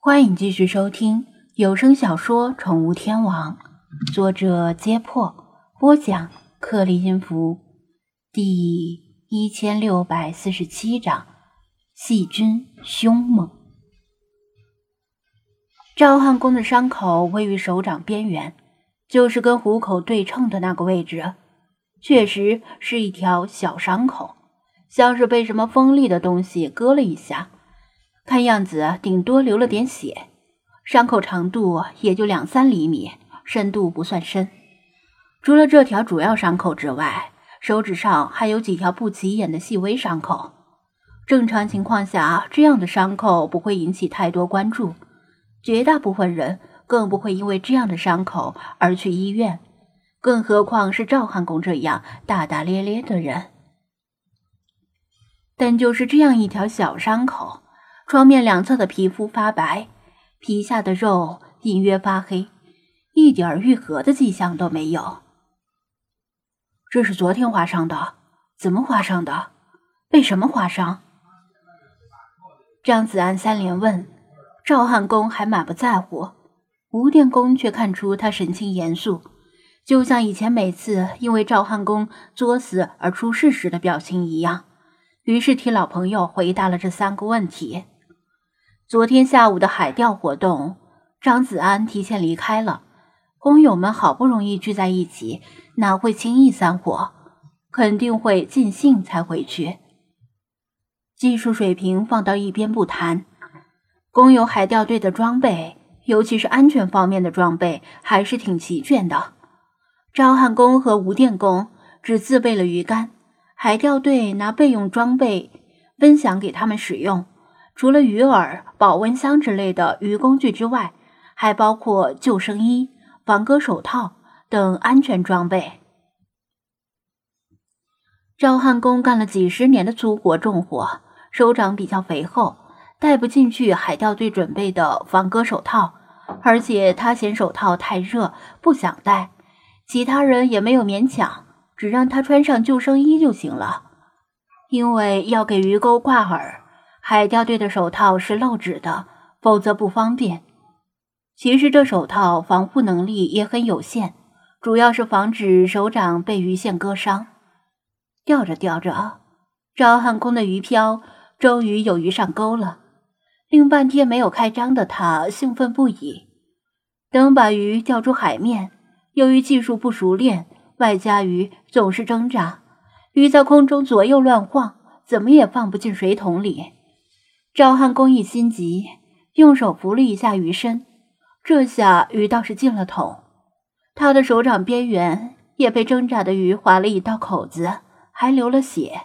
欢迎继续收听有声小说《宠物天王》，作者：揭破，播讲：克里音符，第一千六百四十七章：细菌凶猛。赵汉公的伤口位于手掌边缘，就是跟虎口对称的那个位置，确实是一条小伤口，像是被什么锋利的东西割了一下。看样子顶多流了点血，伤口长度也就两三厘米，深度不算深。除了这条主要伤口之外，手指上还有几条不起眼的细微伤口。正常情况下，这样的伤口不会引起太多关注，绝大部分人更不会因为这样的伤口而去医院，更何况是赵汉公这样大大咧咧的人。但就是这样一条小伤口。床面两侧的皮肤发白，皮下的肉隐约发黑，一点愈合的迹象都没有。这是昨天划伤的，怎么划伤的？被什么划伤？张子安三连问。赵汉公还满不在乎，吴电工却看出他神情严肃，就像以前每次因为赵汉公作死而出事时的表情一样。于是替老朋友回答了这三个问题。昨天下午的海钓活动，张子安提前离开了。工友们好不容易聚在一起，哪会轻易散伙？肯定会尽兴才回去。技术水平放到一边不谈，工友海钓队的装备，尤其是安全方面的装备，还是挺齐全的。赵汉公和吴电工只自备了鱼竿，海钓队拿备用装备分享给他们使用。除了鱼饵、保温箱之类的鱼工具之外，还包括救生衣、防割手套等安全装备。赵汉公干了几十年的粗活重活，手掌比较肥厚，戴不进去海钓队准备的防割手套，而且他嫌手套太热，不想戴。其他人也没有勉强，只让他穿上救生衣就行了，因为要给鱼钩挂饵。海钓队的手套是漏指的，否则不方便。其实这手套防护能力也很有限，主要是防止手掌被鱼线割伤。钓着钓着，赵汉空的鱼漂终于有鱼上钩了。令半天没有开张的他兴奋不已。等把鱼钓出海面，由于技术不熟练，外加鱼总是挣扎，鱼在空中左右乱晃，怎么也放不进水桶里。赵汉公一心急，用手扶了一下鱼身，这下鱼倒是进了桶，他的手掌边缘也被挣扎的鱼划了一道口子，还流了血。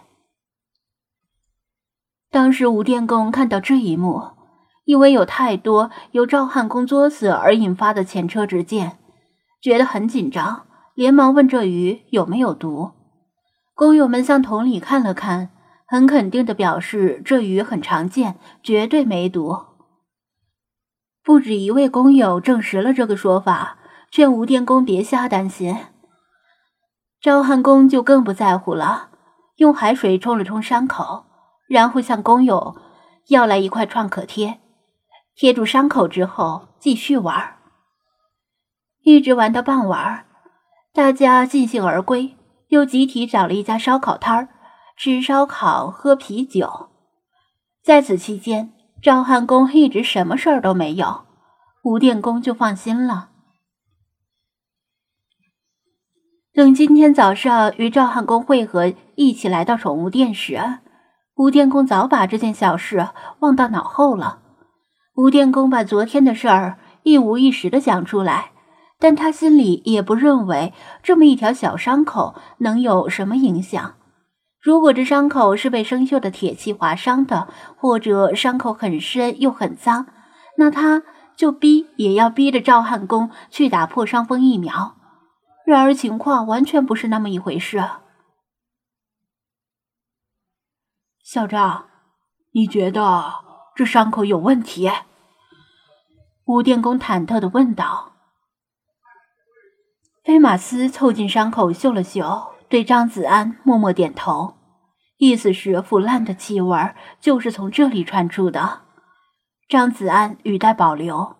当时吴电工看到这一幕，因为有太多由赵汉公作死而引发的前车之鉴，觉得很紧张，连忙问这鱼有没有毒。工友们向桶里看了看。很肯定的表示，这鱼很常见，绝对没毒。不止一位工友证实了这个说法，劝吴电工别瞎担心。赵汉工就更不在乎了，用海水冲了冲伤口，然后向工友要来一块创可贴，贴住伤口之后继续玩，一直玩到傍晚，大家尽兴而归，又集体找了一家烧烤摊儿。吃烧烤，喝啤酒，在此期间，赵汉公一直什么事儿都没有，吴电工就放心了。等今天早上与赵汉公会合，一起来到宠物店时，吴电工早把这件小事忘到脑后了。吴电工把昨天的事儿一五一十的讲出来，但他心里也不认为这么一条小伤口能有什么影响。如果这伤口是被生锈的铁器划伤的，或者伤口很深又很脏，那他就逼也要逼着赵汉公去打破伤风疫苗。然而情况完全不是那么一回事。小赵，你觉得这伤口有问题？吴电工忐忑的问道。菲马斯凑近伤口嗅了嗅。对张子安默默点头，意思是腐烂的气味就是从这里传出的。张子安语带保留：“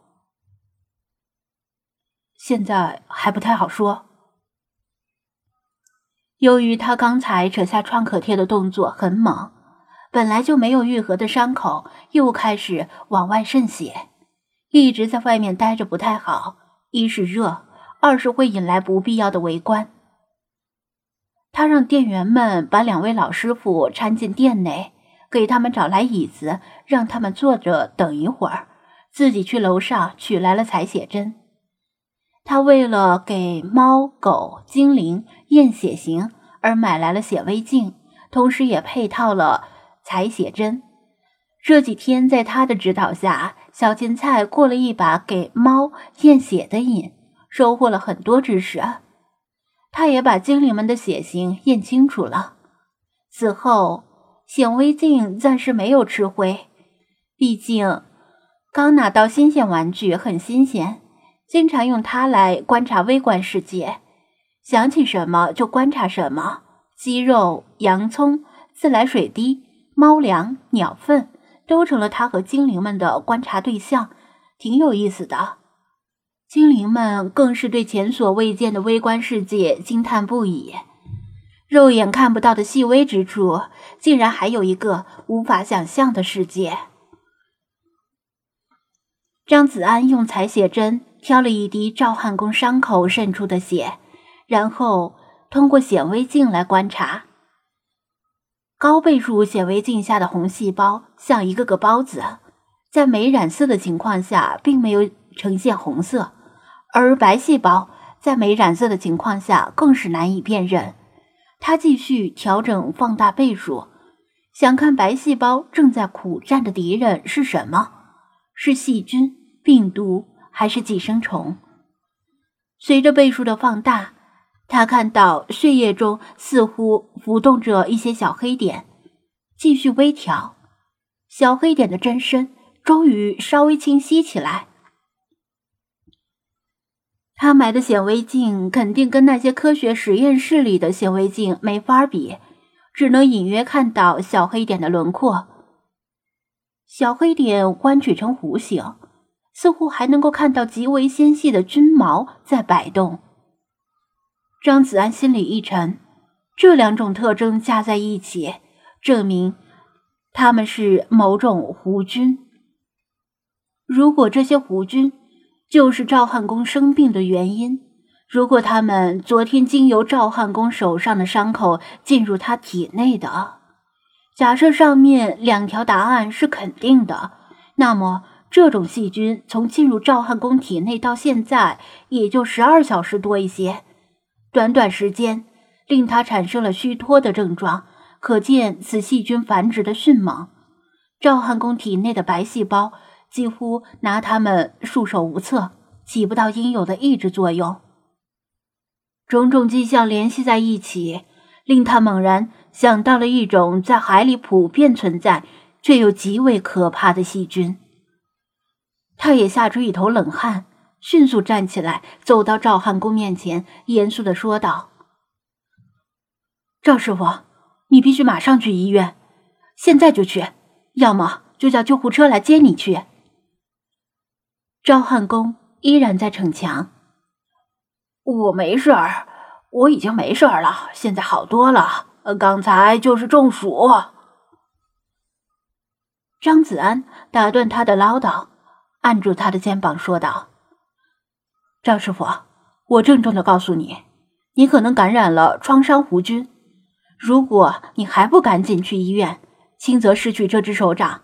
现在还不太好说。”由于他刚才扯下创可贴的动作很猛，本来就没有愈合的伤口又开始往外渗血，一直在外面待着不太好。一是热，二是会引来不必要的围观。他让店员们把两位老师傅搀进店内，给他们找来椅子，让他们坐着等一会儿，自己去楼上取来了采血针。他为了给猫、狗、精灵验血型而买来了显微镜，同时也配套了采血针。这几天，在他的指导下，小芹菜过了一把给猫验血的瘾，收获了很多知识。他也把精灵们的血型验清楚了。此后，显微镜暂时没有吃灰，毕竟刚拿到新鲜玩具，很新鲜。经常用它来观察微观世界，想起什么就观察什么。鸡肉、洋葱、自来水滴、猫粮、鸟粪，都成了他和精灵们的观察对象，挺有意思的。精灵们更是对前所未见的微观世界惊叹不已。肉眼看不到的细微之处，竟然还有一个无法想象的世界。张子安用采血针。挑了一滴赵汉公伤口渗出的血，然后通过显微镜来观察。高倍数显微镜下的红细胞像一个个包子，在没染色的情况下并没有呈现红色，而白细胞在没染色的情况下更是难以辨认。他继续调整放大倍数，想看白细胞正在苦战的敌人是什么？是细菌、病毒？还是寄生虫。随着倍数的放大，他看到血液中似乎浮动着一些小黑点。继续微调，小黑点的真身终于稍微清晰起来。他买的显微镜肯定跟那些科学实验室里的显微镜没法比，只能隐约看到小黑点的轮廓。小黑点弯曲成弧形。似乎还能够看到极为纤细的菌毛在摆动。张子安心里一沉，这两种特征加在一起，证明他们是某种弧菌。如果这些弧菌就是赵汉公生病的原因，如果他们昨天经由赵汉公手上的伤口进入他体内的，假设上面两条答案是肯定的，那么。这种细菌从进入赵汉公体内到现在，也就十二小时多一些，短短时间令他产生了虚脱的症状，可见此细菌繁殖的迅猛。赵汉公体内的白细胞几乎拿他们束手无策，起不到应有的抑制作用。种种迹象联系在一起，令他猛然想到了一种在海里普遍存在却又极为可怕的细菌。他也吓出一头冷汗，迅速站起来，走到赵汉公面前，严肃的说道：“赵师傅，你必须马上去医院，现在就去，要么就叫救护车来接你去。”赵汉公依然在逞强：“我没事儿，我已经没事儿了，现在好多了。刚才就是中暑。”张子安打断他的唠叨。按住他的肩膀说道：“赵师傅，我郑重的告诉你，你可能感染了创伤弧菌。如果你还不赶紧去医院，轻则失去这只手掌，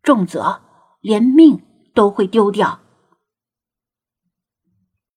重则连命都会丢掉。”